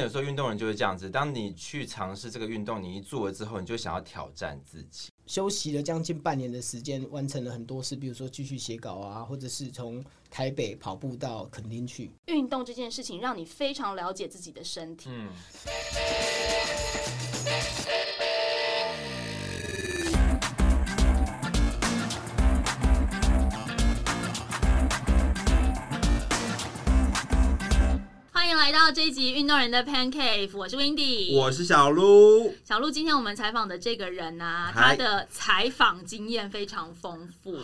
有时候运动人就是这样子，当你去尝试这个运动，你一做了之后，你就想要挑战自己。休息了将近半年的时间，完成了很多事，比如说继续写稿啊，或者是从台北跑步到垦丁去。运动这件事情让你非常了解自己的身体。嗯，来到这一集《运动人的 Pancake》，我是 Windy，我是小鹿。小鹿。今天我们采访的这个人呢、他的采访经验非常丰富。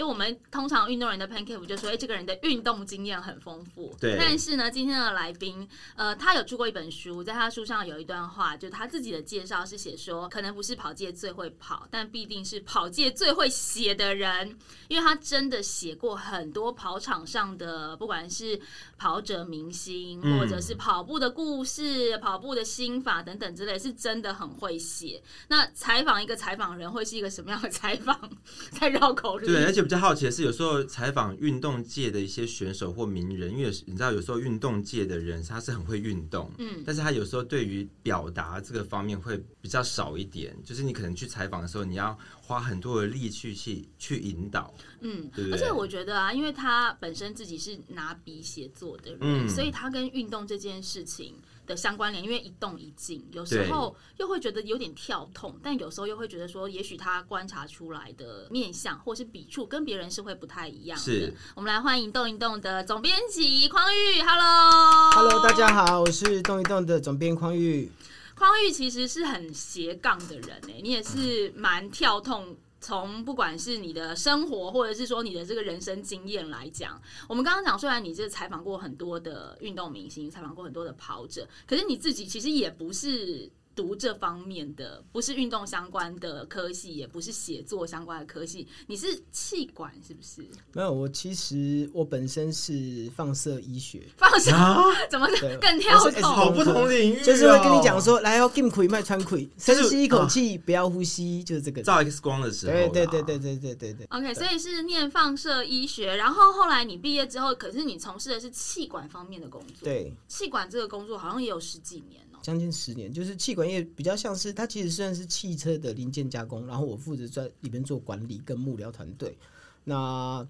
就我们通常运动人的 pancake 就说，哎、这个人的运动经验很丰富。对但是呢，今天的来宾，呃，他有出过一本书，在他书上有一段话，就他自己的介绍是写说，可能不是跑界最会跑，但必定是跑界最会写的人，因为他真的写过很多跑场上的，不管是跑者明星，嗯或者是跑步的故事、跑步的心法等等之类，是真的很会写。那采访一个采访人会是一个什么样的采访？在绕口令。对，而且比较好奇的是，有时候采访运动界的一些选手或名人，因为你知道，有时候运动界的人他是很会运动，嗯但是他有时候对于表达这个方面会比较少一点，就是你可能去采访的时候，你要花很多的力气去去引导，嗯对，对而且我觉得啊，因为他本身自己是拿笔写作的人，嗯所以他跟运动这件事情的相关联，因为一动一静，有时候又会觉得有点跳痛，但有时候又会觉得说，也许他观察出来的面相或是笔触跟别人是会不太一样的。是我们来欢迎动一动的总编辑匡玉，Hello，Hello，大家好，我是动一动的总编匡玉。匡玉其实是很斜杠的人哎，你也是蛮跳痛。从不管是你的生活，或者是说你的这个人生经验来讲，我们刚刚讲，虽然你这采访过很多的运动明星，采访过很多的跑者，可是你自己其实也不是读这方面的，不是运动相关的科系，也不是写作相关的科系，你是气管是不是？没有，我其实我本身是放射医学，放射、啊，怎么对更跳我是 S 痛？好不同领域、哦，就是会跟你讲，说，来哦，进亏卖穿亏，就是深吸一口气，不要呼吸，就是这个。照 X 光的时候啦，对对对对对对对对。OK，所以是念放射医学，然后后来你毕业之后，可是你从事的是气管方面的工作。，对，气管这个工作好像也有十几年哦、将近十年，就是气管业比较像是它其实算是汽车的零件加工，然后我负责在里面做管理跟幕僚团队。那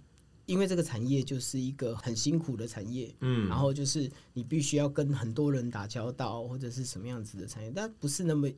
因为这个产业就是一个很辛苦的产业，嗯然后就是你必须要跟很多人打交道，或者是什么样子的产业，但不是那么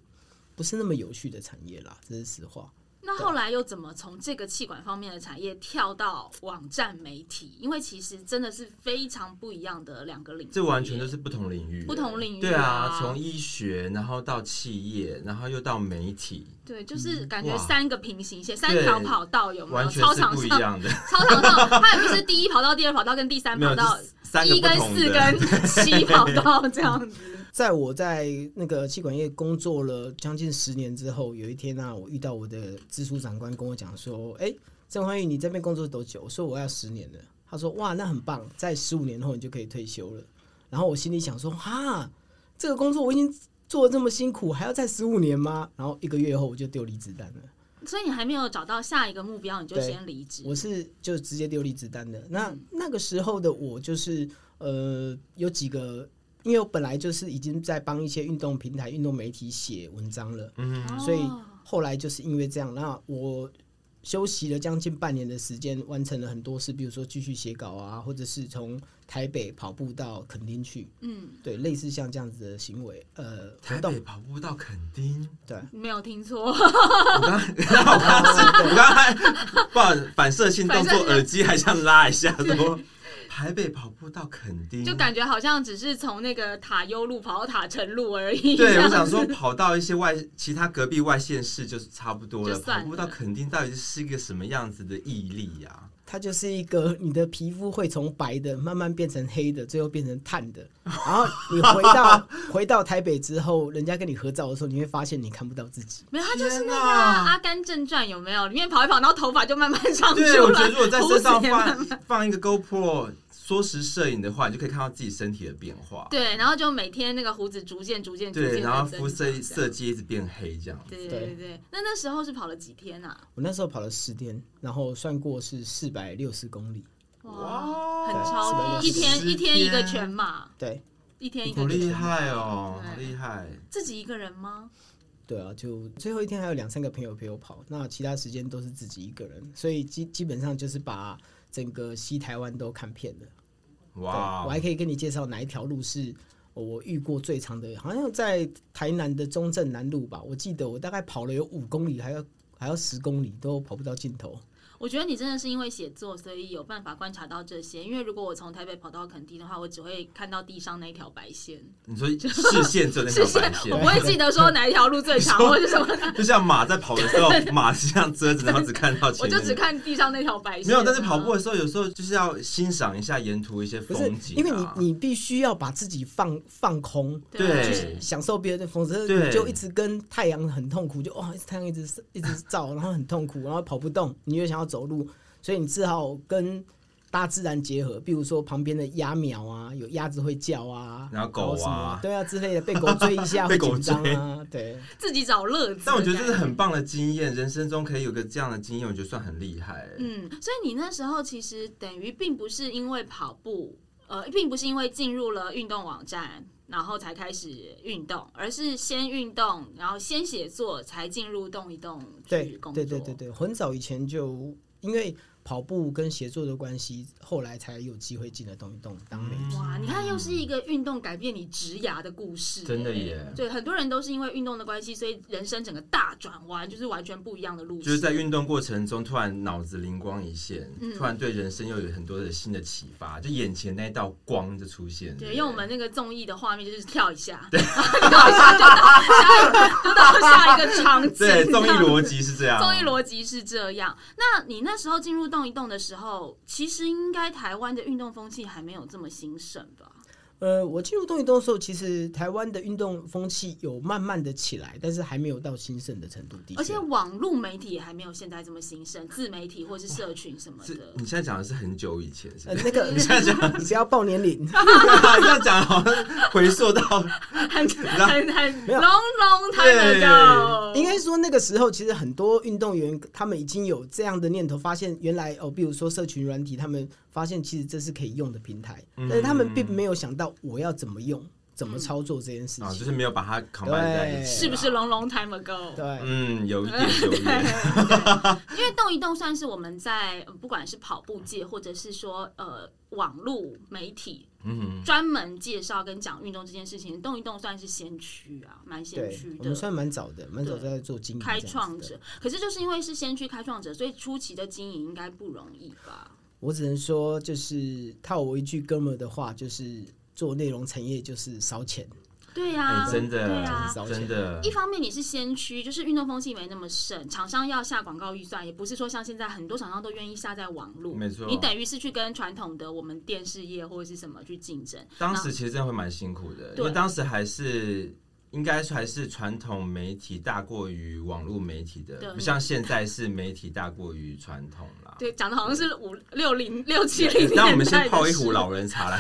不是那么有趣的产业啦，这是实话。那后来又怎么从这个气管方面的产业跳到网站媒体？因为其实真的是非常不一样的两个领域，这完全都是不同领域，不同领域对啊，啊。从医学，然后到企业，然后又到媒体，对，就是感觉三个平行线，三条跑道有没有？操场上，的。操场上，它也不是第一跑道、第二跑道跟第三跑道，三一跟四跟七跑道这样子。在我在那个气管业工作了将近十年之后，有一天呢、我遇到我的直属长官跟我讲说：“哎、郑欢玉，你这边工作多久？”我说：“我要十年了。”他说：“哇，那很棒，在十五年后你就可以退休了。”然后我心里想说：“哈，这个工作我已经做的这么辛苦，还要再十五年吗？”然后一个月后我就丢离子单了。所以你还没有找到下一个目标，你就先离职。我是就直接丢离子单的。那、嗯那个时候的我就是呃有几个，因为我本来就是已经在帮一些运动平台、运动媒体写文章了，嗯，所以哦后来就是因为这样，那我休息了将近半年的时间，完成了很多事，比如说继续写稿啊，或者是从台北跑步到垦丁去，嗯，对，类似像这样子的行为，呃，台北，跑步到垦丁，对。没有听错，我刚刚我刚刚我刚刚还不好意思反射性动作，耳机还想拉一下，说台北跑步到垦丁，就感觉好像只是从那个塔悠路跑到塔城路而已。对，我想 说跑到一些外其他隔壁外县市就是差不多了，跑步到垦丁到底是一个什么样子的毅力呀、它就是一个你的皮肤会从白的慢慢变成黑的，最后变成碳的。然后你回到回到台北之后，人家跟你合照的时候，你会发现你看不到自己。没有，他就是那个阿甘正传》有没有？里面跑一跑，然后头发就慢慢上去了。对，我觉得如果在身上放放一个 GoPro 缩时摄影的话，你就可以看到自己身体的变化。对，然后就每天那个胡子逐渐逐渐逐渐对，然后肤色色阶一直变黑，这样。对对对对。那那时候是跑了几天啊？我那时候跑了十天，然后算过是四百六十公里。哇，很超460一天一天一个天全马。对，一天一个好厉害哦，好厉害！自己一个人吗？对啊，就最后一天还有两三个朋友陪我跑，那其他时间都是自己一个人，所以基基本上就是把整个西台湾都看遍了。哇我，还可以跟你介绍哪一条路是我遇过最长的，好像在台南的中正南路吧，我记得我大概跑了有五公里，还要还要十公里，都跑不到尽头。我觉得你真的是因为写作，所以有办法观察到这些。因为如果我从台北跑到垦丁的话，我只会看到地上那一条白线，你说视线只有那条视白线线我不，会记得说哪一条路最长，或者什么，就像马在跑的时候，马是这样遮着，然后只看到前面。我就只看地上那条白线。没有，但是跑步的时候，有时候就是要欣赏一下沿途一些风景啊、因为你你必须要把自己放放空，对就是享受别人的风，则对你就一直跟太阳很痛苦，就哇，太阳一直一直照，然后很痛苦，然后跑不动，你又想要走路，所以你只好跟大自然结合，比如说旁边的鸭苗啊，有鸭子会叫啊，然后狗啊对啊之类的，被狗追一下被狗 会紧张啊，对，自己找乐子。但我觉得这是很。棒的经验，人生中可以有个这样的经验，我觉得算很厉害。嗯，所以你那时候其实等于并不是因为跑步，呃，并不是因为进入了运动网站，然后才开始运动，而是先运动，然后先写作，才进入动一动去对工作。对对对对，很早以前就因为跑步跟协作的关系，后来才有机会进了动一动当媒体。哇，你看，又是一个运动改变你职涯的故事、真的欸耶对，很多人都是因为运动的关系，所以人生整个大转弯，就是完全不一样的路。就是在运动过程中，突然脑子灵光一现，嗯突然对人生又有很多的新的启发，就眼前那道光就出现了。对，用我们那个综艺的画面，就是跳一下，跳一下就到下一个场景。对综艺逻辑是这样，综艺逻辑是这样。那你那时候进入动一动的时候，其实应该台湾的运动风气还没有这么兴盛吧？呃，我进入动一动的时候，其实台湾的运动风气有慢慢的起来，但是还没有到兴盛的程度。而且网络媒体也还没有现在这么兴盛，自媒体或是社群什么是的。你现在讲的是很久以前，是呃？那个 你现在讲你不要报年龄，你这样讲好像回溯到很很很没有 long long time ago，应该说那个时候，其实很多运动员他们已经有这样的念头，发现原来哦，比如说社群软体，他们发现其实这是可以用的平台，嗯但是他们并没有想到我要怎么用、怎么操作这件事啊，情。就是没有把它 combine 在一起，是不是 long long time ago？对，嗯，有一点，有一点。因为动一动算是我们在呃不管是跑步界，或者是说呃网络媒体嗯，专门介绍跟讲运动这件事情，动一动算是先驱啊，蛮先对驱，的。我们算蛮早的，蛮早对在做经营开创者，可是就是因为是先驱开创者，所以初期的经营应该不容易吧？我只能说，就是套我一句哥们儿的话，就是做内容产业就是烧钱。对呀、哎，真对的啊，烧真的一，方面你是先驱，就是运动风气没那么盛，厂商要下广告预算，也不是说像现在很多厂商都愿意下在网络，没错你等于是去跟传统的我们电视业或者是什么去竞争。当时其实真的会蛮辛苦的，因为当时还是。应该还是传统媒体大过于网络媒体的，不像现在是媒体大过于传统啦。对，讲的好像是五六零六七零。那我们先泡一壶老人茶来，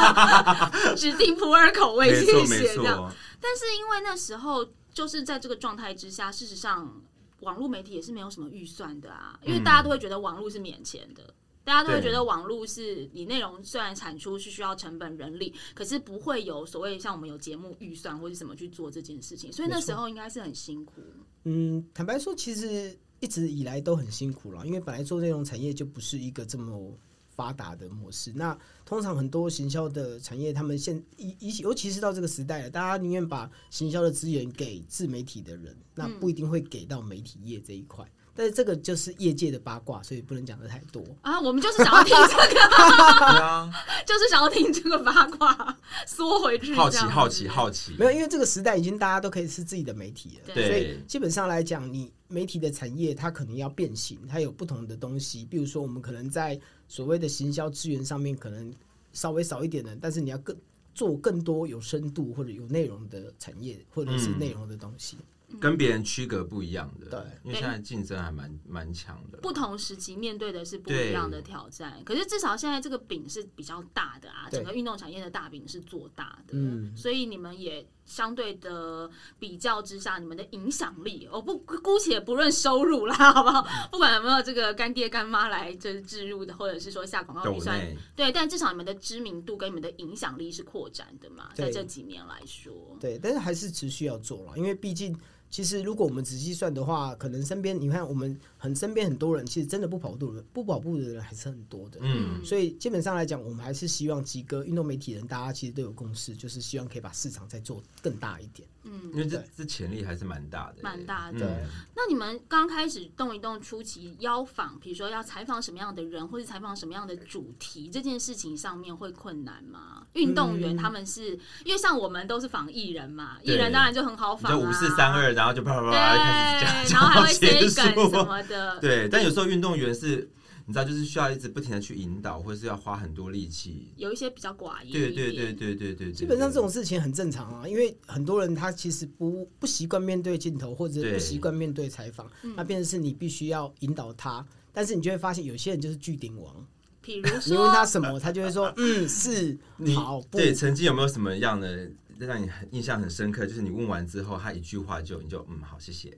指定普洱口味，谢谢。这样，错，但是因为那时候就是在这个状态之下，事实上网络媒体也是没有什么预算的啊，因为大家都会觉得网络是免钱的。大家都会觉得网络是你内容虽然产出是需要成本人力，可是不会有所谓像我们有节目预算或者什么去做这件事情，所以那时候应该是很辛苦。嗯，坦白说，其实一直以来都很辛苦了，因为本来做内容产业就不是一个这么发达的模式。那通常很多行销的产业，他们现以以尤其是到这个时代了，大家宁愿把行销的资源给自媒体的人，那不一定会给到媒体业这一块。但是这个就是业界的八卦，所以不能讲的太多。啊，我们就是想要听这个，对啊，就是想要听这个八卦，缩回去。好奇好奇好奇，没有，因为这个时代已经大家都可以是自己的媒体了，所以基本上来讲，你媒体的产业它可能要变形，它有不同的东西。比如说，我们可能在所谓的行销资源上面可能稍微少一点的，但是你要更做更多有深度或者有内容的产业或者是嗯内容的东西。跟别人区隔不一样的。对。因为现在竞争还蛮蛮强的。不同时期面对的是不一样的挑战，可是至少现在这个饼是比较大的啊，整个运动产业的大饼是做大的，嗯。所以你们也相对的比较之下，你们的影响力，我不姑且不论收入啦，好不好？不管有没有这个干爹干妈来就是置入的，或者是说下广告预算，对，但至少你们的知名度跟你们的影响力是扩展的嘛，在这几年来说，对，但是还是持续要做了，因为毕竟，其实如果我们仔细算的话，可能身边你看我们很身边很多人，其实真的不跑步的不跑步的人还是很多的。嗯，所以基本上来讲，我们还是希望几个运动媒体人，大家其实都有共识，就是希望可以把市场再做更大一点。嗯。因为这这潜力还是蛮大的，蛮大的。那你们刚开始动一动初期邀访，比如说要采访什么样的人，或者采访什么样的主题，这件事情上面会困难吗？运动员他们是、因为像我们都是访艺人嘛，艺人当然就很好访啊，就五四三二，然后就啪啪对，啪就开始讲，然后还会讲塞到结束梗什么的，对，但有时候运动员是，你知道，就是需要一直不停的去引导，或者是要花很多力气。有一些比较寡言对对对对对对，基本上这种事情很正常啊，因为很多人他其实不不习惯面对镜头，或者对不习惯面对采访，那变成是你必须要引导他。但是你就会发现，有些人就是巨顶王，比如你问他。什么，他就会说嗯是你好对曾经有没有什么样的让你很印象很深刻？就是你问完之后，他一句话就你就嗯好谢谢。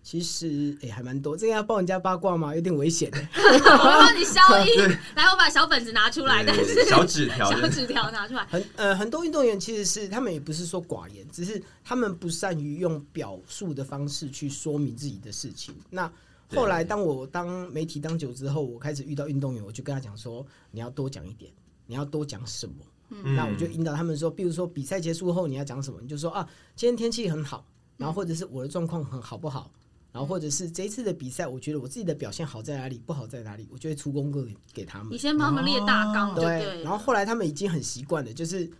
其实诶、还蛮多，这个要爆人家八卦吗？有点危险、欸。我帮你消音，来，我把小本子拿出来，但是对 小纸条小纸条拿出来，很呃很多运动员其实是他们也不是说寡言，只是他们不善于用表述的方式去说明自己的事情。那后来当我当媒体当久之后，我开始遇到运动员，我就跟他讲说，你要多讲一点，你要多讲什么。嗯那我就引导他们说，比如说比赛结束后你要讲什么，你就说啊，今天天气很好，然后或者是我的状况很好不好，然后或者是这一次的比赛，我觉得我自己的表现好在哪里，不好在哪里，我就会出功课给给他们你。先帮他们列大纲，对。然后后来他们已经很习惯了，就是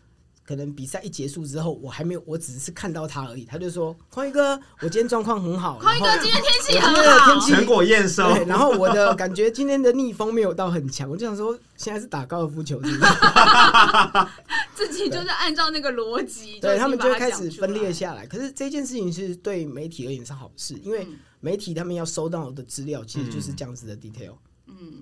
可能比赛一结束之后，我还没有，我只是看到他而已，他就说：“匡一哥，我今天状况很好。”匡一哥今天天气很好，气成果验收，对，然后我的感觉今天的逆风没有到很强，我就想说现在是打高尔夫球是是？自己就是按照那个逻辑，对他们就开始分裂下来。可是这件事情是对媒体而言是好事，因为嗯媒体他们要收到的资料其实就是这样子的 detail。嗯，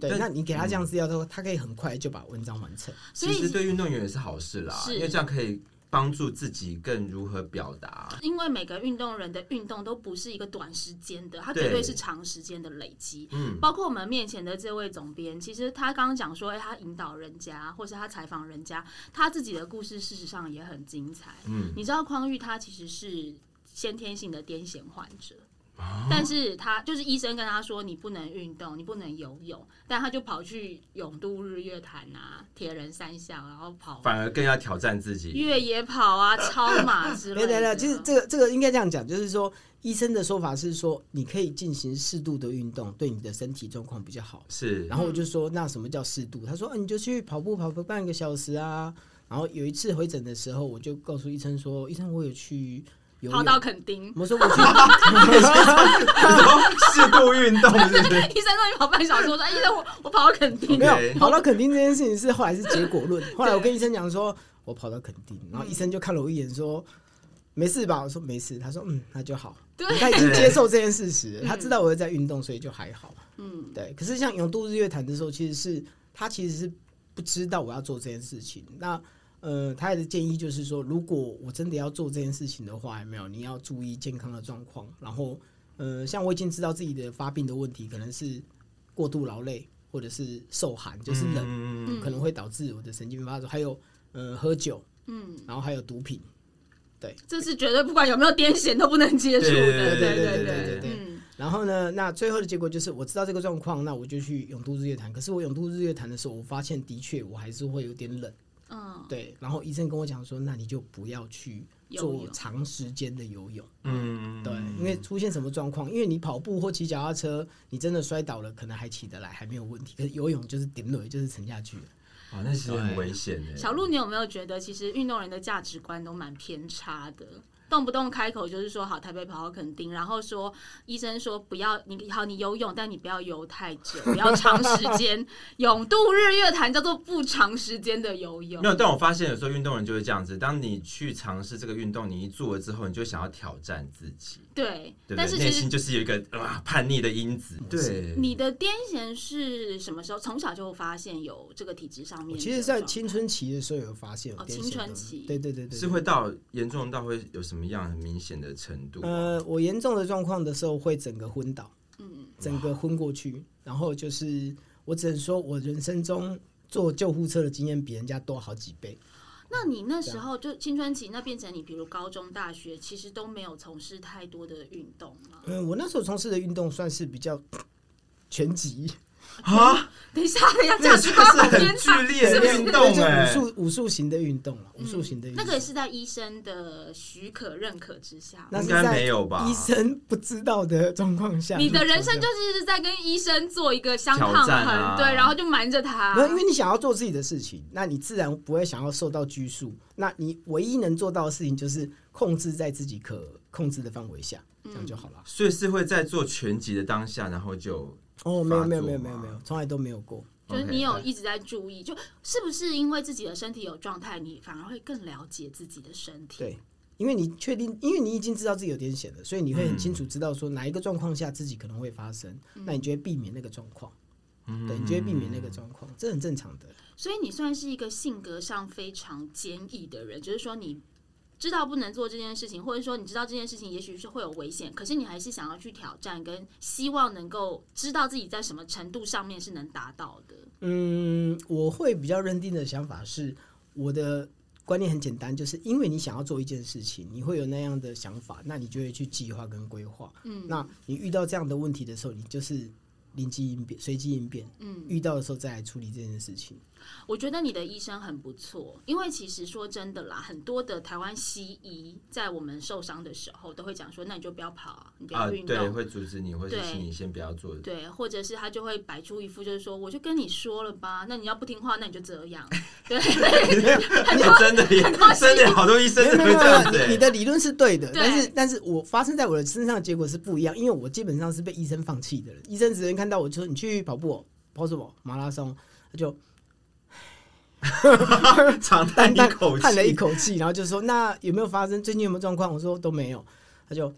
对，但那你给他这样资料之后，他可以很快就把文章完成。所以其实对运动员也是好事啦，是因为这样可以帮助自己更如何表达。因为每个运动人的运动都不是一个短时间的，它绝对对是长时间的累积。嗯，包括我们面前的这位总编，其实他刚刚讲说，哎、他引导人家，或是他采访人家，他自己的故事事实上也很精彩。嗯，你知道匡玉他其实是先天性的癫痫患者。啊但是他就是医生跟他说你不能运动，你不能游泳，但他就跑去永渡日月潭啊、铁人三项，然后跑反而更要挑战自己。越野跑啊、超马之类的。对对对，其实这个这个应该这样讲，就是说医生的说法是说，你可以进行适度的运动，对你的身体状况比较好。是，然后我就说，那什么叫适度？他说，啊，你就去跑步跑个半个小时啊。然后有一次回诊的时候，我就告诉医生说，医生，我有去游跑到泳。垦丁，我说我去，适度运动是不是？医生说你跑半小时，我说哎医生我我跑到垦丁，没有跑到垦丁这件事情是后来是结果论。后来我跟医生讲说，我跑到垦丁，然后医生就看了我一眼说，没事吧？我说没事。他说嗯，那就好。对他已经接受这件事实了，他知道我有在运动，所以就还好。嗯，对，可是像永渡日月潭的时候，其实是他其实是不知道我要做这件事情。那嗯，他的建议就是说，如果我真的要做这件事情的话，有没有？你要注意健康的状况。然后嗯，像我已经知道自己的发病的问题，可能是过度劳累或者是受寒，就是冷，可能会导致我的神经病发作。还有嗯，喝酒，嗯，然后还有毒品，对，这是绝对不管有没有癫痫都不能接触。对对对对对对。然后呢，那最后的结果就是我知道这个状况，那我就去永度日月潭。可是我永度日月潭的时候，我发现的确我还是会有点冷。嗯，对，然后医生跟我讲说，那你就不要去做泳长时间的游泳。嗯，对，因为出现什么状况，因为你跑步或骑脚踏车，你真的摔倒了，可能还起得来，还没有问题。可是游泳就是顶累，就是沉下去了。啊，那其实很危险的。小鹿，你有没有觉得其实运动人的价值观都蛮偏差的？动不动开口就是说好台北跑到垦丁，然后说医生说不要你好你游泳，但你不要游太久，不要长时间。永度日月潭叫做不长时间的游泳没。有，但我发现有时候运动人就是这样子，当你去尝试这个运动，你一做了之后，你就想要挑战自己，对，对不对？但是其实心就是有一个啊叛逆的因子。对，你的癫痫是什么时候？从小就发现有这个体质上面？其实，在青春期的时候有发现有哦青春期对对对对，是会到严重到会有什么样很明显的程度？呃，我严重的状况的时候会整个昏倒，嗯，整个昏过去，然后就是我只能说我人生中坐救护车的经验比人家多好几倍。那你那时候就青春期，那变成你比如高中、大学，其实都没有从事太多的运动吗？嗯，我那时候从事的运动算是比较 拳击，啊，等一下，等一下，这个这算是很剧烈的运动武术武术型的运动了，武术型的运动。那个也是在医生的许可认可之下。那应该没有吧医生不知道的状况下，你的人生就是一直在跟医生做一个相抗衡，对，然后就瞒着他。没有，因为你想要做自己的事情，那你自然不会想要受到拘束。那你唯一能做到的事情就是控制在自己可控制的范围下，这样就好了。所以是会在做拳击的当下，然后就哦，没有没有没有没有没有，从来都没有过。就是你有一直在注意，就是不是因为自己的身体有状态，你反而会更了解自己的身体。对，因为你确定，因为你已经知道自己有癫痫了，所以你会很清楚嗯知道说哪一个状况下自己可能会发生，那你就会避免那个状况。嗯对，你就会避免那个状况，这很正常的。所以你算是一个性格上非常坚毅的人，就是说你知道不能做这件事情，或者说你知道这件事情也许是会有危险，可是你还是想要去挑战，跟希望能够知道自己在什么程度上面是能达到的。嗯，我会比较认定的想法是，我的观念很简单，就是因为你想要做一件事情，你会有那样的想法，那你就会去计划跟规划。嗯，那你遇到这样的问题的时候，你就是临机应变、随机应变。嗯，遇到的时候再来处理这件事情。我觉得你的医生很不错，因为其实说真的啦，很多的台湾西医在我们受伤的时候都会讲说，那你就不要跑啊，你不啊，要运对，动。会阻止你，或者对是你先不要做。对，或者是他就会摆出一副就是说，我就跟你说了吧，那你要不听话，那你就这样。对，真的耶，真的好多医生都这样你你的理论是对的，对但是但是我发生在我的身上的结果是不一样，因为我基本上是被医生放弃的人。医生只能看到我就说你去跑步哦，跑什么马拉松，他就 长叹一口气，叹了一口气，然后就说那有没有发生？最近有没有状况？我说都没有，他就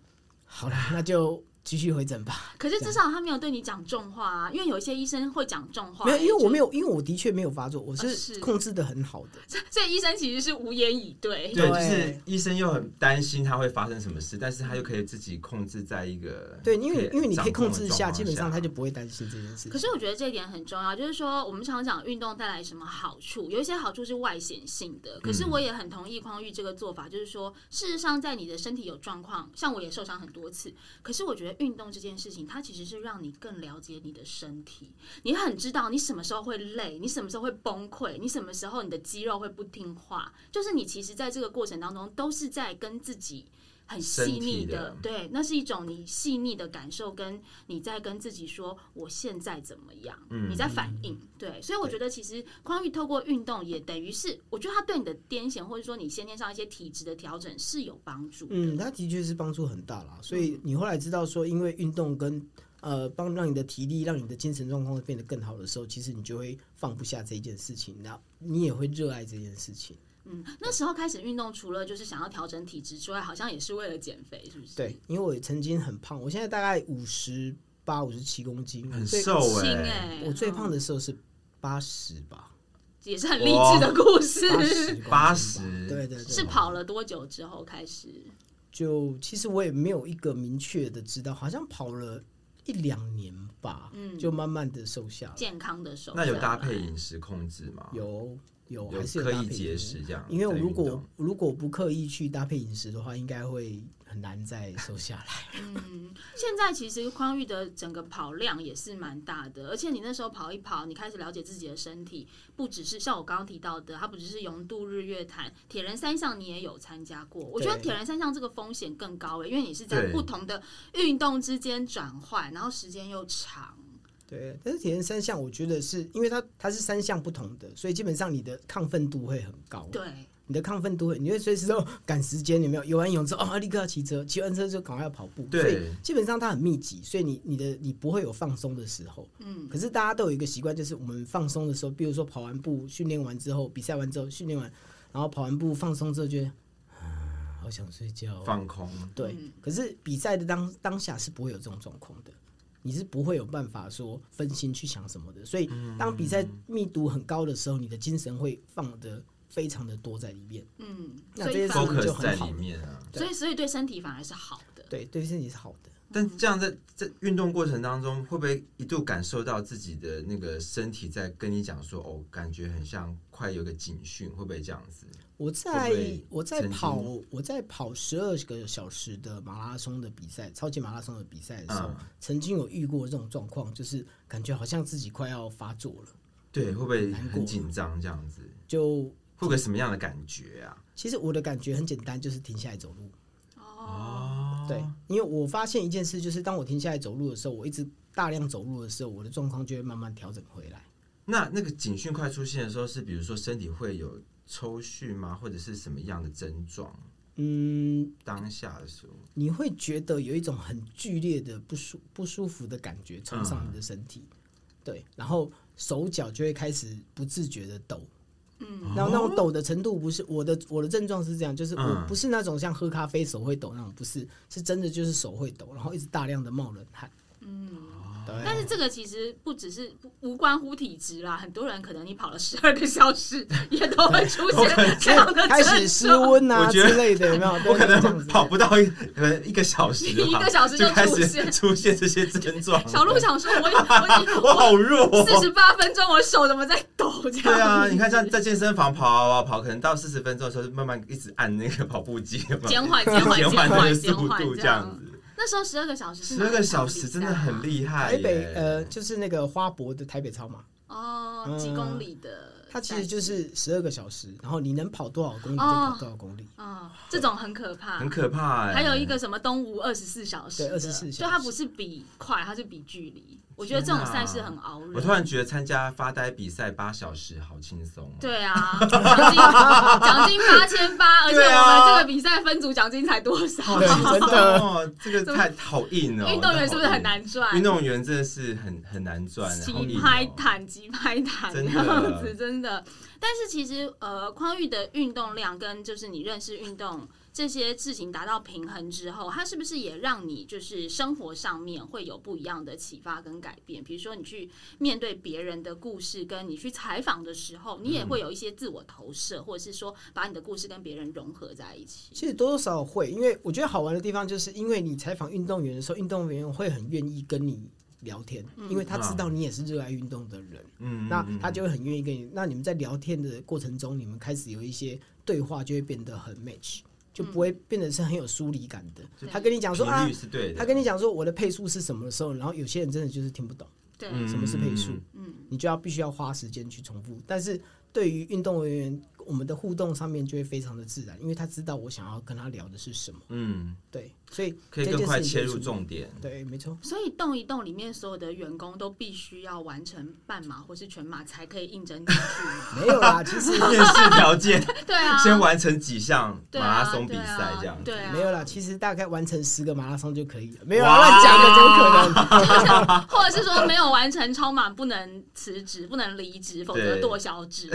好了，那就继续回诊吧。可是至少他没有对你讲重话啊，因为有一些医生会讲重话。没有，因为我没有，因为我的确没有发作，我是是控制的很好的。所以医生其实是无言以对。对，就是医生又很担心他会发生什么事，但是他又可以自己控制在一个对，因为因为你可以控制一下，基本上他就不会担心这件事情。可是我觉得这一点很重要，就是说我们常讲运动带来什么好处，有一些好处是外显性的。可是我也很同意匡玉这个做法，就是说事实上在你的身体有状况，像我也受伤很多次，可是我觉得运动这件事情，它其实是让你更了解你的身体，你很知道你什么时候会累，你什么时候会崩溃，你什么时候你的肌肉会不听话，就是你其实在这个过程当中都是在跟自己。很细腻的的，对，那是一种你细腻的感受，跟你在跟自己说我现在怎么样，嗯你在反应，对，所以我觉得其实匡玉透过运动也等于是，我觉得他对你的癫痫或者说你先天上一些体质的调整是有帮助的。嗯，它的确是帮助很大啦。所以你后来知道说，因为运动跟呃帮让你的体力、让你的精神状况变得更好的时候，其实你就会放不下这一件事情，然后你也会热爱这件事情。嗯，那时候开始运动，除了就是想要调整体质之外，好像也是为了减肥，是不是？对，因为我曾经很胖，我现在大概五十八、五十七公斤，很瘦轻哎，哎、我最胖嗯的时候是八十吧，也是很励志的故事。八十八十对对对，是跑了多久之后开始？就其实我也没有一个明确的知道，好像跑了一两年吧，嗯就慢慢的瘦下来。健康的瘦那有搭配饮食控制吗？有有有还是有搭配刻意节食这样？因为我如果如果不刻意去搭配饮食的话，应该会很难再瘦下来。嗯，现在其实匡玉的整个跑量也是蛮大的，而且你那时候跑一跑，你开始了解自己的身体，不只是像我刚刚提到的，它不只是勇度日月潭、铁人三项，你也有参加过。我觉得铁人三项这个风险更高诶、因为你是在不同的运动之间转换，然后时间又长。对，但是铁人三项，我觉得是因为它它是三项不同的，所以基本上你的亢奋度会很高。对，你的亢奋度会，你会随时都赶时间，有没有？游完泳之后哦，立刻要骑车，骑完车就赶快要跑步，对所以基本上它很密集，所以你你的你不会有放松的时候。嗯，可是大家都有一个习惯，就是我们放松的时候，比如说跑完步、训练完之后、比赛完之后、训练完，然后跑完步放松之后，觉得啊，好想睡觉哦、放空，对，嗯可是比赛的当当下是不会有这种状况的，你是不会有办法说分心去想什么的。所以当比赛密度很高的时候，你的精神会放的非常的多在里面。嗯，那这些 focus 在很好里面啊。所以所以对身体反而是好的。对，对身体是好的。但这样在在运动过程当中，会不会一度感受到自己的那个身体在跟你讲说，哦，感觉很像快有个警讯，会不会这样子？我在我在跑我在跑十二个小时的马拉松的比赛，超级马拉松的比赛的时候，嗯曾经有遇过这种状况，就是感觉好像自己快要发作了。对，会不会难过很紧张这样子？就会不会什么样的感觉啊？其实我的感觉很简单，就是停下来走路。哦，哦，对，因为我发现一件事，就是当我停下来走路的时候，我一直大量走路的时候，我的状况就会慢慢调整回来。那那个警讯快出现的时候，是比如说身体会有抽搐吗，或者是什么样的症状？嗯，当下的时候，你会觉得有一种很剧烈的不舒不舒服的感觉冲上你的身体，对，然后手脚就会开始不自觉的抖。嗯，然后那种抖的程度不是我的，我的症状是这样，就是我嗯不是那种像喝咖啡手会抖那种，不是，是真的就是手会抖，然后一直大量的冒冷汗。嗯。对，但是这个其实不只是无关乎体质啦，很多人可能你跑了十二个小时，也都会出现这样的开始失。温啊我觉得之类的，有没有？我可能跑不到一呃一个小时，一个小时就就开始 出现这些症状。小鹿想说，我 我我好弱、哦，四十八分钟，我手怎么在抖？这样对啊，你看像在健身房跑啊跑跑，可能到四十分钟的时候，就慢慢一直按那个跑步机，减缓减缓减缓速度这样子。那时候十二个小时是十二个小时真的很厉害。台北呃，就是那个花博的台北超马，哦，几公里的，它其实就是十二个小时，然后你能跑多少公里就哦跑多少公里。哦，这种很可怕，很可怕哎。还有一个什么东吴二十四小时对，二十四小时就它不是比快，它是比距离。我觉得这种赛事很熬人。我突然觉得参加发呆比赛八小时好轻松哦。对啊，奖金奖金八千八，而且我们这个比赛分组奖金才多少？对，真的。哦，这个太好硬哦。运动员是不是很？难赚？运动员真的是很很难赚，好急拍弹，急拍弹这真的样子，真的。但是其实呃，匡玉的运动量跟就是你认识运动这些事情达到平衡之后，它是不是也让你就是生活上面会有不一样的启发跟改变？比如说你去面对别人的故事，跟你去采访的时候，你也会有一些自我投射，或者是说把你的故事跟别人融合在一起。其实多多少少会，因为我觉得好玩的地方，就是因为你采访运动员的时候，运动员会很愿意跟你聊天，因为他知道你也是热爱运动的人，嗯，那嗯他就会很愿意跟你。那你们在聊天的过程中，你们开始有一些对话，就会变得很 match，就不会变得是很有疏离感的。对他跟你讲说啊。他跟你讲说我的配速是什么的时候，然后有些人真的就是听不懂对，嗯什么是配速，嗯，你就要必须要花时间去重复。但是对于运动员，我们的互动上面就会非常的自然，因为他知道我想要跟他聊的是什么。嗯，对，所以可以更快切入重点。对，没错。所以动一动里面所有的员工都必须要完成半马或是全马才可以应征进去吗？没有啦，其实面试条件 对啊，先完成几项马拉松比赛这样子。对啊，没有啦，其实大概完成十个马拉松就可以了。没有乱讲的，怎么可能？或者是说没有完成超马不能辞职，不能离职，否则剁小指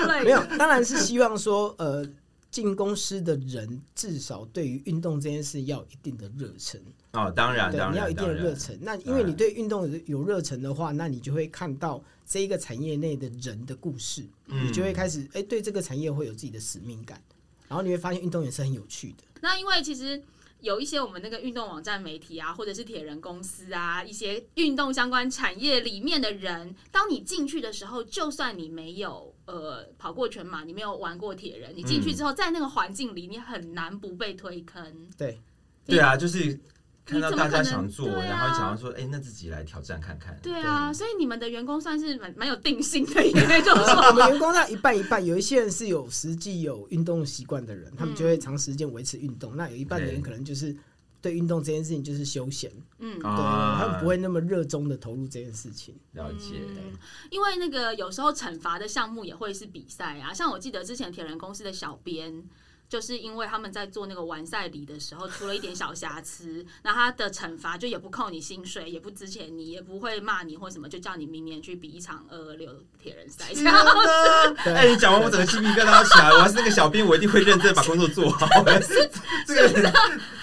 之类的。没有，当然是希望说，呃，进公司的人至少对于运动这件事要有一定的热忱。哦，当然，对，当然，你要一定的热忱。那因为你对运动有有热忱的话，那你就会看到这一个产业内的人的故事，嗯你就会开始哎、对这个产业会有自己的使命感。然后你会发现运动也是很有趣的。那因为其实有一些我们那个运动网站媒体啊，或者是铁人公司啊，一些运动相关产业里面的人，当你进去的时候，就算你没有呃跑过全马，你没有玩过铁人，你进去之后，在那个环境里，你很难不被推坑。对，对啊，就是看到大家想做，啊然后想要说，哎，那自己来挑战看看。对啊，所以你们的员工算是蛮蛮有定性的，应该就是我说，们员工那一半一半，有一些人是有实际有运动习惯的人，他们就会长时间维持运动；那有一半的人嗯可能就是对运动这件事情就是休闲，嗯，对，啊他们不会那么热衷的投入这件事情。了解。嗯因为那个有时候惩罚的项目也会是比赛啊，像我记得之前铁人公司的小编。就是因为他们在做那个完赛礼的时候出了一点小瑕疵，那他的惩罚就也不扣你薪水，也不支遣你，也不会骂你或什么，就叫你明年去比一场二二六铁人赛。这样对 哎，你讲完我整个鸡皮疙瘩起来，我要是那个小编，我一定会认真把工作做好。这个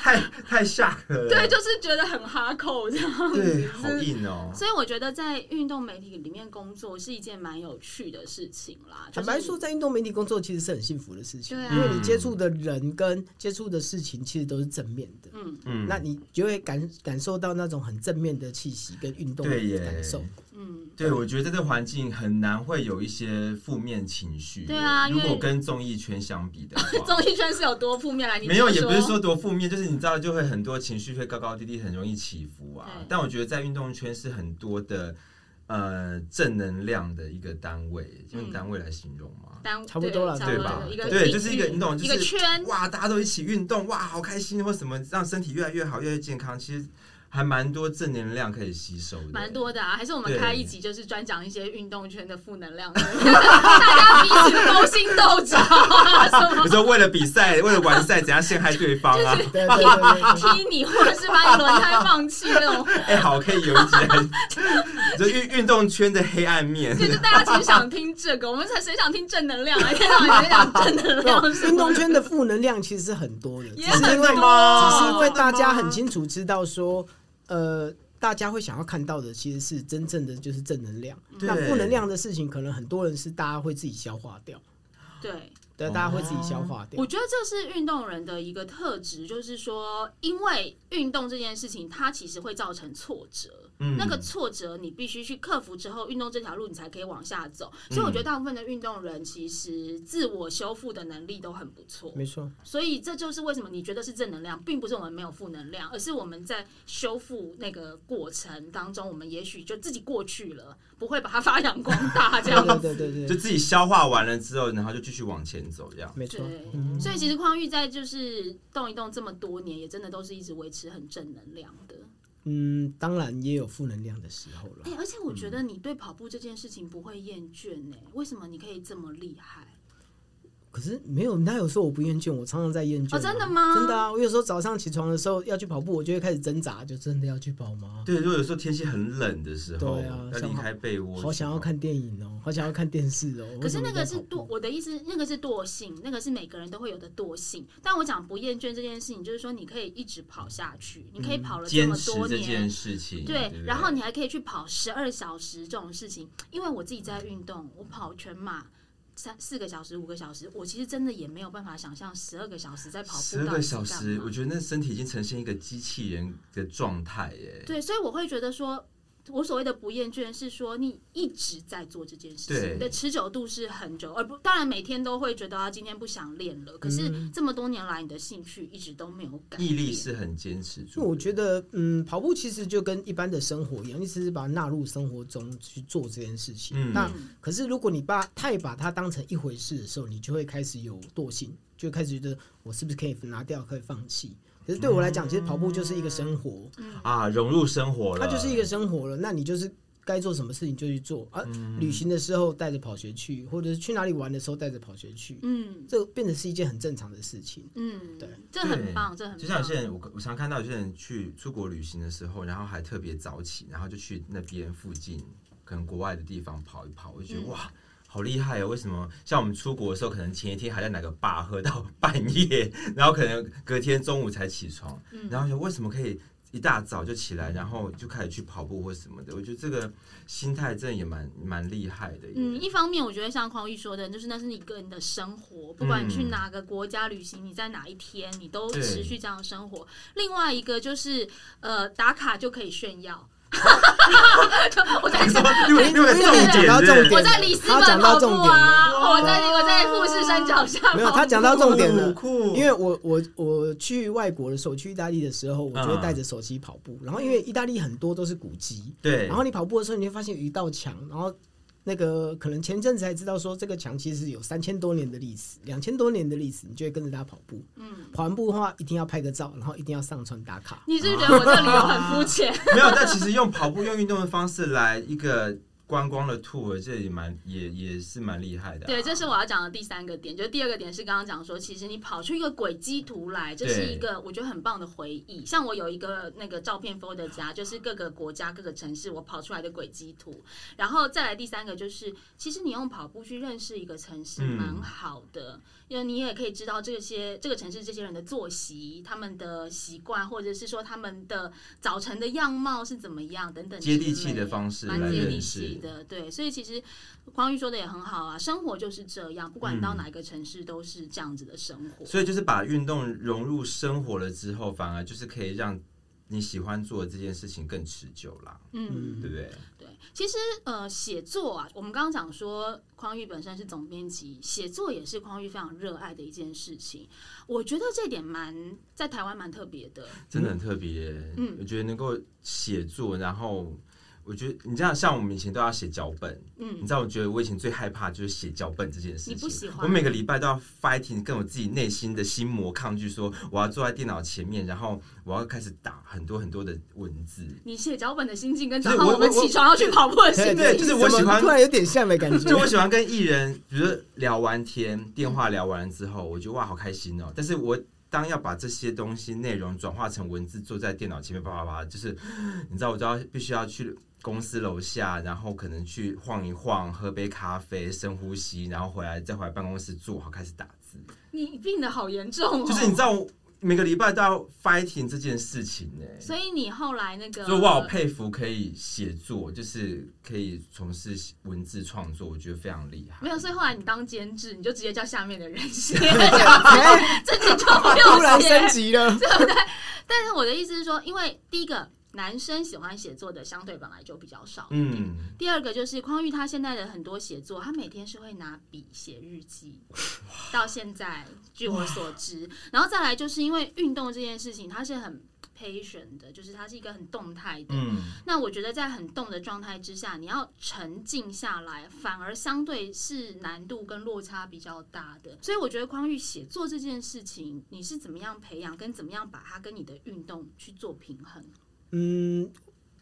太太吓人了。对，就是觉得很哈扣这样子。对，好硬哦。所以我觉得在运动媒体里面工作是一件蛮有趣的事情啦。坦白说，在运动媒体工作其实是很幸福的事情，对啊因为你接触的人跟接触的事情其实都是正面的，嗯嗯那你就会感感受到那种很正面的气息跟运动的感受。嗯，对，我觉得在这个环境很难会有一些负面情绪。对啊如果跟综艺圈相比的话，综艺圈是有多负面来？你没有，也不是说多负面，就是你知道，就会很多情绪会高高低低，很容易起伏啊。但我觉得在运动圈是很多的呃正能量的一个单位，用单位来形容吗？单差不多了对对吧？对，就是一个域你懂，就一个是圈，哇，大家都一起运动，哇，好开心，或什么让身体越来越好，越来越健康。其实还蛮多正能量可以吸收的，蛮多的啊。还是我们对开一集，就是专讲一些运动圈的负能量，大家彼此勾心斗角啊，什么你说为了比赛，为了完赛，怎样陷害对方啊？对对对对对，踢你，或者是把你轮胎放弃那种。哎、好，可以有一集来，就运运动圈的黑暗面。就是大家其实想听这个，我们才谁想听正能量啊？一天到晚在讲正能量运动圈的负能量其实是很多的，只也是因为很多只是因为大家很清楚知道说，呃，大家会想要看到的其实是真正的就是正能量。那负能量的事情，可能很多人是大家会自己消化掉，对。对，大家会自己消化掉我。觉得这是运动人的一个特质，就是说，因为运动这件事情，它其实会造成挫折。嗯那个挫折你必须去克服之后，运动这条路你才可以往下走。所以我觉得大部分的运动人其实自我修复的能力都很不错。没错，所以这就是为什么你觉得是正能量，并不是我们没有负能量，而是我们在修复那个过程当中，我们也许就自己过去了，不会把它发扬光大这对样。对对对对，就自己消化完了之后，然后就继续往前走，这样。没错。嗯所以其实匡玉在就是动一动这么多年，也真的都是一直维持很正能量的。嗯，当然也有负能量的时候了哎、了。而且我觉得你对跑步这件事情不会厌倦呢、为什么你可以这么厉害？可是没有，哪有说我不厌倦？我常常在厌倦啊。哦真的吗真的啊！我有时候早上起床的时候要去跑步，我就会开始挣扎，就真的要去跑吗？对，如果有时候天气很冷的时候，对啊要离开被窝，好想要。看电影哦，好想要看电视哦。可是那个是惰，我的意思，那个是惰性，那个是每个人都会有的惰性。但我讲不厌倦这件事情，就是说你可以一直跑下去，你可以跑了这坚么多持这件年。事情，对，不然后你还可以去跑十二小时这种事情，因为我自己在运动，我跑全马三四个小时、五个小时，我其实真的也没有办法想象十二个小时在跑步十二个小时，我觉得那身体已经呈现一个机器人的状态耶。对，所以我会觉得说，我所谓的不厌倦是说你一直在做这件事情，你的持久度是很久，而不当然每天都会觉得啊今天不想练了，可是嗯这么多年来你的兴趣一直都没有改变，毅力是很坚持我觉得，嗯，跑步其实就跟一般的生活一样，你只是把它纳入生活中去做这件事情。嗯那可是如果你把太把它当成一回事的时候，你就会开始有惰性，就开始觉得我是不是可以拿掉，可以放弃。可是对我来讲，其实跑步就是一个生活，啊，融入生活了，它就是一个生活了。那你就是该做什么事情就去做啊。旅行的时候带着跑鞋去，或者是去哪里玩的时候带着跑鞋去，嗯这变成是一件很正常的事情。嗯，对，这很棒，这很棒。就像有些人，我我常看到有些人去出国旅行的时候，然后还特别早起，然后就去那边附近可能国外的地方跑一跑，我就觉得、嗯哇。好厉害哦！为什么像我们出国的时候，可能前一天还在哪个坝喝到 半夜，然后可能隔天中午才起床，嗯然后就为什么可以一大早就起来，然后就开始去跑步或什么的？我觉得这个心态真的也蛮蛮厉害的。嗯，一方面我觉得像匡玉说的，就是那是你个人的生活，不管你去哪个国家旅行，你在哪一天，你都持续这样的生活。另外一个就是呃，打卡就可以炫耀。我在因为因为重点讲到重点我在里斯他本跑步讲到重点啊，了我在我在富士山脚下。没有，他讲到重点了。酷，因为我我我去外国的时候，去意大利的时候，我就会带着手机跑步。然后因为意大利很多都是古迹，对，然后你跑步的时候，你会发现有一道墙，然后那个可能前阵子才知道说这个墙其实有三千多年的历史，两千多年的历史，你就会跟着他跑步。嗯，跑完步的话，一定要拍个照，然后一定要上传打卡。你是不是觉得我这理由很肤浅？没有，但其实用跑步、用运动的方式来一个观光的 tour，这也蛮也也是蛮厉害的啊、对，这是我要讲的第三个点。就是第二个点是刚刚讲说，其实你跑出一个轨迹图来，这是一个我觉得很棒的回忆。像我有一个那个照片 folder 夹，就是各个国家、各个城市我跑出来的轨迹图。然后再来第三个就是，其实你用跑步去认识一个城市嗯蛮好的，因为你也可以知道这些这个城市这些人的作息、他们的习惯，或者是说他们的早晨的样貌是怎么样等等，接地气的方式来认识气的。对，所以其实匡玉说的也很好啊，生活就是这样，不管你到哪一个城市都是这样子的生活。所以就是把运动融入生活了之后，反而就是可以让你喜欢做的这件事情更持久啦，嗯，对不对？对，其实呃，写作啊，我们刚刚讲说，匡玉本身是总编辑，写作也是匡玉非常热爱的一件事情。我觉得这点蛮在台湾蛮特别的。真的很特别。嗯我觉得能够写作，然后我觉得你这样，像我们以前都要写脚本，你嗯，知道，我觉得我以前最害怕就是写脚本这件事情。你不喜欢我每个礼拜都要 fighting，跟我自己内心的心魔抗拒，说我要坐在电脑前面，然后我要开始打很多很多的文字。你写脚本的心境跟就是早上我们起床要去跑步的心对境，就是我喜欢突然有点像的感觉。就我喜欢跟艺人，比如说聊完天，电话聊完之后，我觉得哇好开心哦。但是我当要把这些东西内容转化成文字，坐在电脑前面叭叭叭，就是你知道，我就要必须要去公司楼下，然后可能去晃一晃，喝杯咖啡，深呼吸，然后回来再回来办公室坐好开始打字。你病的好严重哦。就是你知道，每个礼拜都要 fighting 这件事情呢、所以你后来那个，所以我好佩服可以写作，就是可以从事文字创作，我觉得非常厉害。没有，所以后来你当监制，你就直接叫下面的人写，这样自己就不 突然升。级了，对不对但是我的意思是说，因为第一个男生喜欢写作的相对本来就比较少，嗯。嗯，第二个就是匡玉他现在的很多写作，他每天是会拿笔写日记，到现在据我所知，然后再来就是因为运动这件事情，它是很 patient 的，就是它是一个很动态的，嗯，那我觉得在很动的状态之下，你要沉静下来，反而相对是难度跟落差比较大的。所以我觉得匡玉写作这件事情，你是怎么样培养，跟怎么样把它跟你的运动去做平衡？嗯，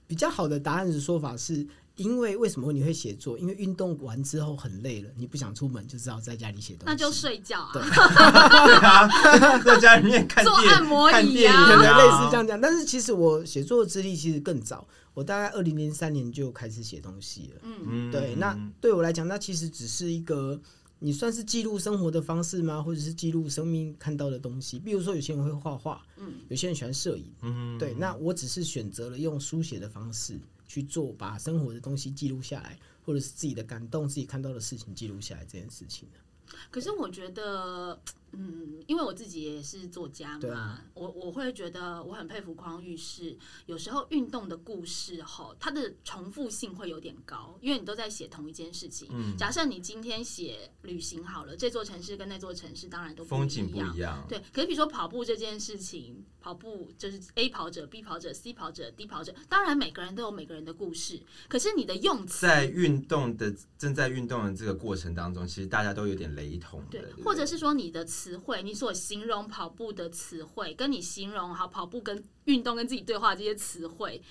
比较好的答案的说法是。因为为什么你会写作？因为运动完之后很累了，你不想出门，就知道在家里写东西。那就睡觉啊。对对啊，在家里面看做电按摩椅啊，类似这样讲，但是其实我写作的资历其实更早，我大概二零零三年就开始写东西了。嗯，嗯对，那对我来讲，那其实只是一个你算是记录生活的方式吗？或者是记录生命看到的东西？比如说，有些人会画画，嗯，有些人喜欢摄影，嗯对，那我只是选择了用书写的方式去做，把生活的东西记录下来，或者是自己的感动、自己看到的事情记录下来这件事情。可是我觉得，嗯，因为我自己也是作家嘛，啊我我会觉得我很佩服匡玉是，有时候运动的故事哈，它的重复性会有点高，因为你都在写同一件事情。嗯假设你今天写旅行好了，这座城市跟那座城市当然都风景不一。样，对，可是比如说跑步这件事情，跑步就是 A 跑者、B 跑者、C 跑者、D 跑者，当然每个人都有每个人的故事，可是你的用词在运动的正在运动的这个过程当中，其实大家都有点雷同对或者是说你的词汇，你所形容跑步的词汇，跟你形容好跑步跟运动跟自己对话这些词汇，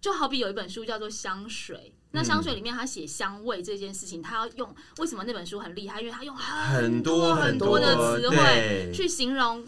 就好比有一本书叫做《香水》，那香水里面他写香味这件事情，他要用为什么那本书很厉害？因为他用很多很多的词汇去形容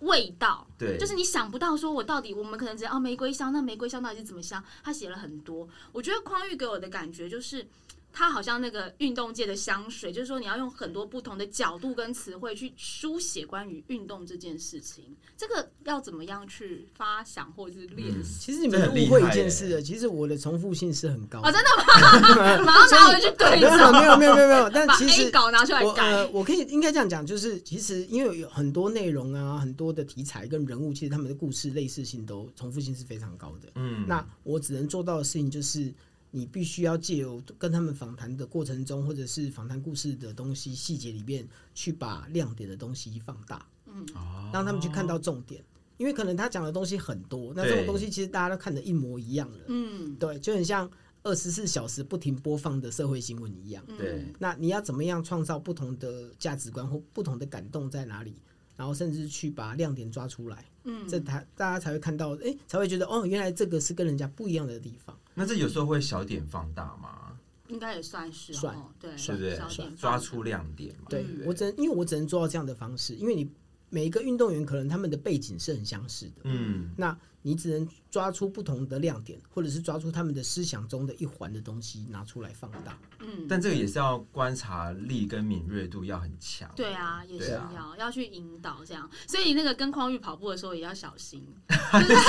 味道。对，就是你想不到，说我到底我们可能只哦玫瑰香，那玫瑰香到底是怎么香？他写了很多。我觉得匡玉给我的感觉就是，他好像那个运动界的香水，就是说你要用很多不同的角度跟词汇去书写关于运动这件事情。这个要怎么样去发想或者是练习？其实你们误会一件事了，其实我的重复性是很高哦，真的吗？马上拿回去对没有照，没有没有没有没有，但把其实稿拿出来我呃，改。我可以应该这样讲，就是其实因为有很多内容啊，很多的题材跟人物，其实他们的故事类似性都重复性是非常高的。嗯，那我只能做到的事情就是，你必须要借由跟他们访谈的过程中，或者是访谈故事的东西细节里面，去把亮点的东西放大，嗯，哦让他们去看到重点。因为可能他讲的东西很多，那这种东西其实大家都看得一模一样了。嗯，对，就很像二十四小时不停播放的社会新闻一样。嗯对那你要怎么样创造不同的价值观或不同的感动在哪里？然后甚至去把亮点抓出来，嗯，这才大家才会看到，哎，才会觉得哦，原来这个是跟人家不一样的地方。那这有时候会小点放大吗？应该也算是算哦，对，是不是小点？抓出亮点嘛。对嗯我只能，因为我只能做到这样的方式，因为你每一个运动员可能他们的背景是很相似的，嗯，那你只能抓出不同的亮点，或者是抓出他们的思想中的一环的东西拿出来放大。嗯，但这个也是要观察力跟敏锐度要很强。对啊，也是要要去引导这样，所以那个跟匡玉跑步的时候也要小心，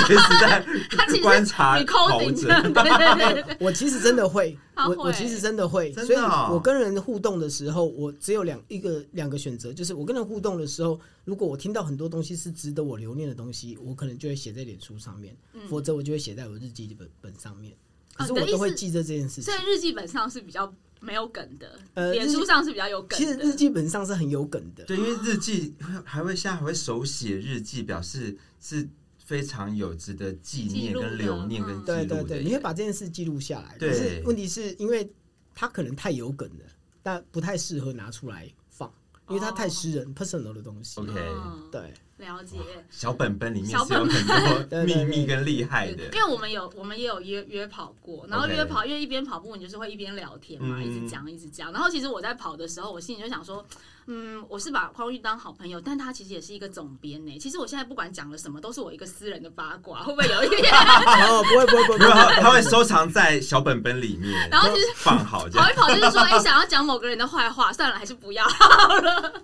随时在他其实观察你跑者。对 对对我其实真的会，我我其实真的会，真的所以哦我跟人互动的时候，我只有两一个两个选择，就是我跟人互动的时候，如果我听到很多东西是值得我留念的东西，我可能就会写在脸书上面，否则我就会写在我日记本本上面。可是我都会记着这件事情所。以日记本上是比较没有梗的，呃脸书上是比较有梗其实日。记本上是很有梗的，对，因为日记还会现在还会手写日记，表示是非常有值得纪念、跟留念、跟嗯记录的对对对，你会把这件事记录下来。对可是问题是因为它可能太有梗了，但不太适合拿出来放，因为它太私人、personal 的东西。OK 嗯对，了解。小本本里面小是有本很多 对对秘密跟厉害的，。因为我们有我们也有约约跑过，然后约跑，因为一边跑步你就是会一边聊天嘛，嗯一直讲一直讲。然后其实我在跑的时候，我心里就想说，嗯，我是把匡玉当好朋友，但他其实也是一个总编呢。其实我现在不管讲了什么，都是我一个私人的八卦，会不会有一点？哦，不会不会不会不，会，他他会收藏在小本本里面，然后就是放好这样。跑一跑就是说，哎、想要讲某个人的坏话，算了，还是不要。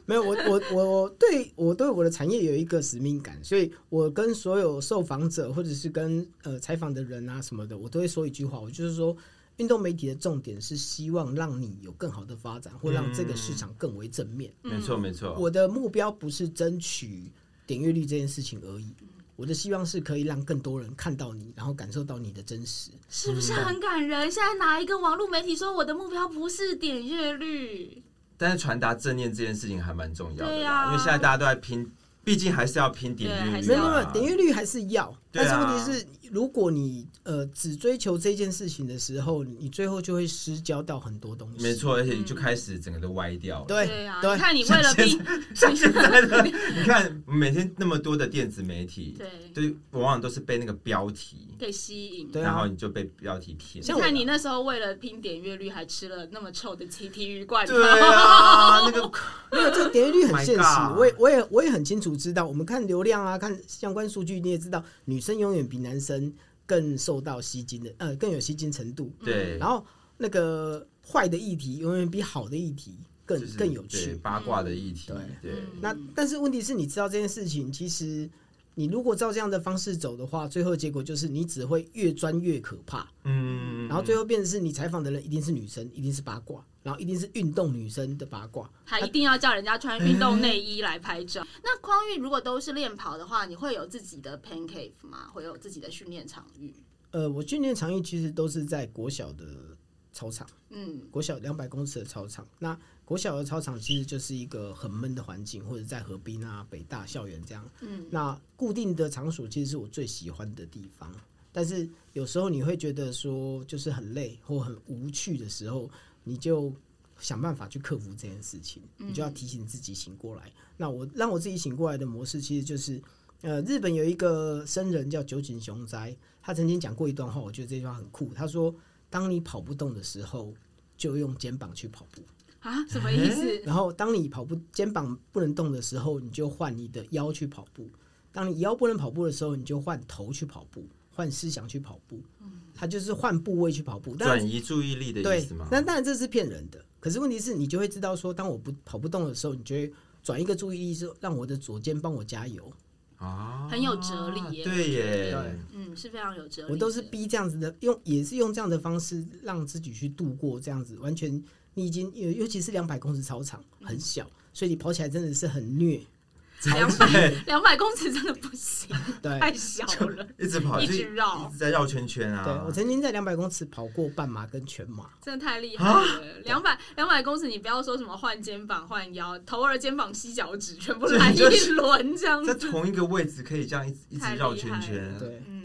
没有我我我我对我对我的产业有一个使命感，所以我跟所有受访者或者是跟呃采访的人啊什么的，我都会说一句话，我就是说。运动媒体的重点是希望让你有更好的发展，或让这个市场更为正面。没错没错，我的目标不是争取点阅率这件事情而已，我的希望是可以让更多人看到你，然后感受到你的真实。是不是很感人？现在哪一个网络媒体说我的目标不是点阅率？但是传达正念这件事情还蛮重要的啦，对啊因为现在大家都在拼，毕竟还是要拼点阅没有没有，啊。点阅率还是要，但是问题是，如果你呃只追求这件事情的时候，你最后就会失焦到很多东西。没，错，而且你就开始整个都歪掉了。对对啊，对你看你为了拼，像现在的，你看每天那么多的电子媒体，对，对，往往都是被那个标题，给吸引。对啊，然后你就被标题骗。像我你看你那时候为了拼点阅率，还吃了那么臭的体体育罐头。对啊，那个那个这个点阅率很现实我也我也我也很清楚知道，我们看流量啊，看相关数据，你也知道，女生永远比男生更受到吸睛的，呃，更有吸睛程度。对，然后那个坏的议题永远比好的议题更就是更有趣。八卦的议题，对嗯那但是问题是你知道这件事情，其实你如果照这样的方式走的话，最后结果就是你只会越钻越可怕，嗯，然后最后变成是你采访的人一定是女生，一定是八卦，然后一定是运动女生的八卦。还一定要叫人家穿运动内衣来拍照。那匡玉如果都是练跑的话，你会有自己的 pancake 吗？会有自己的训练场域？呃，我训练场域其实都是在国小的操场，嗯，国小两百公尺的操场。那国小的操场其实就是一个很闷的环境，或者在河滨啊、北大校园这样。嗯，那固定的场所其实是我最喜欢的地方，但是有时候你会觉得说，就是很累或很无趣的时候，你就想办法去克服这件事情，你就要提醒自己醒过来。那我让我自己醒过来的模式，其实就是，呃，日本有一个僧人叫酒井雄哉，他曾经讲过一段话，我觉得这句话很酷。他说：“当你跑不动的时候，就用肩膀去跑步。”啊，什么意思？然后当你跑步肩膀不能动的时候，你就换你的腰去跑步；当你腰不能跑步的时候，你就换头去跑步，换思想去跑步。它就是换部位去跑步。转移注意力的意思吗？，那当然这是骗人的。可是问题是你就会知道说，当我不跑不动的时候，你就会转一个注意力，是让我的左肩帮我加油。啊，很有哲理耶对耶对，嗯，是非常有哲理。我都是逼这样子的，用也是用这样的方式让自己去度过这样子，完全你已经尤尤其是两百公尺操场很小，所以你跑起来真的是很虐。两百两百公尺真的不行，对，太小了。一直跑，一直绕一直在绕圈圈啊。对我曾经在两百公尺跑过半马跟全马，真的太厉害了！两百两百公尺，你不要说什么换肩膀、换腰、头儿、肩膀、膝脚趾，全部来一轮这样在。同一个位置可以这样一直一直绕圈圈，对，嗯，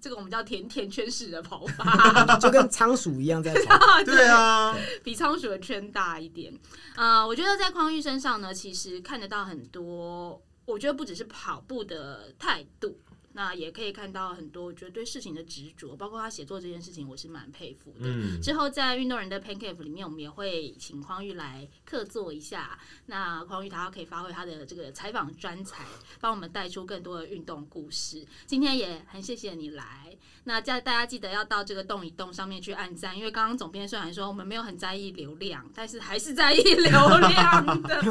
这个我们叫甜甜圈式的跑法，就跟仓鼠一样在跑。对啊，比仓鼠的圈大一点。呃，我觉得在匡玉身上呢，其实看得到很多，我觉得不只是跑步的态度。那也可以看到很多，我觉得对事情的执着，包括他写作这件事情，我是蛮佩服的。嗯，之后在运动人的 Pancake 里面，我们也会请匡玉来客座一下。那匡玉他可以发挥他的这个采访专才，帮我们带出更多的运动故事。今天也很谢谢你来。那在大家记得要到这个动一动上面去按赞，因为刚刚总编虽然说我们没有很在意流量，但是还是在意流量的。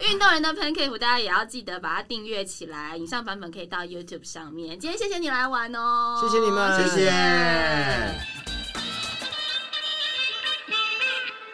运动员的 Pancake 大家也要记得把它订阅起来，影像版本可以到 YouTube 上面。今天谢谢你来玩哦，谢谢你们谢谢。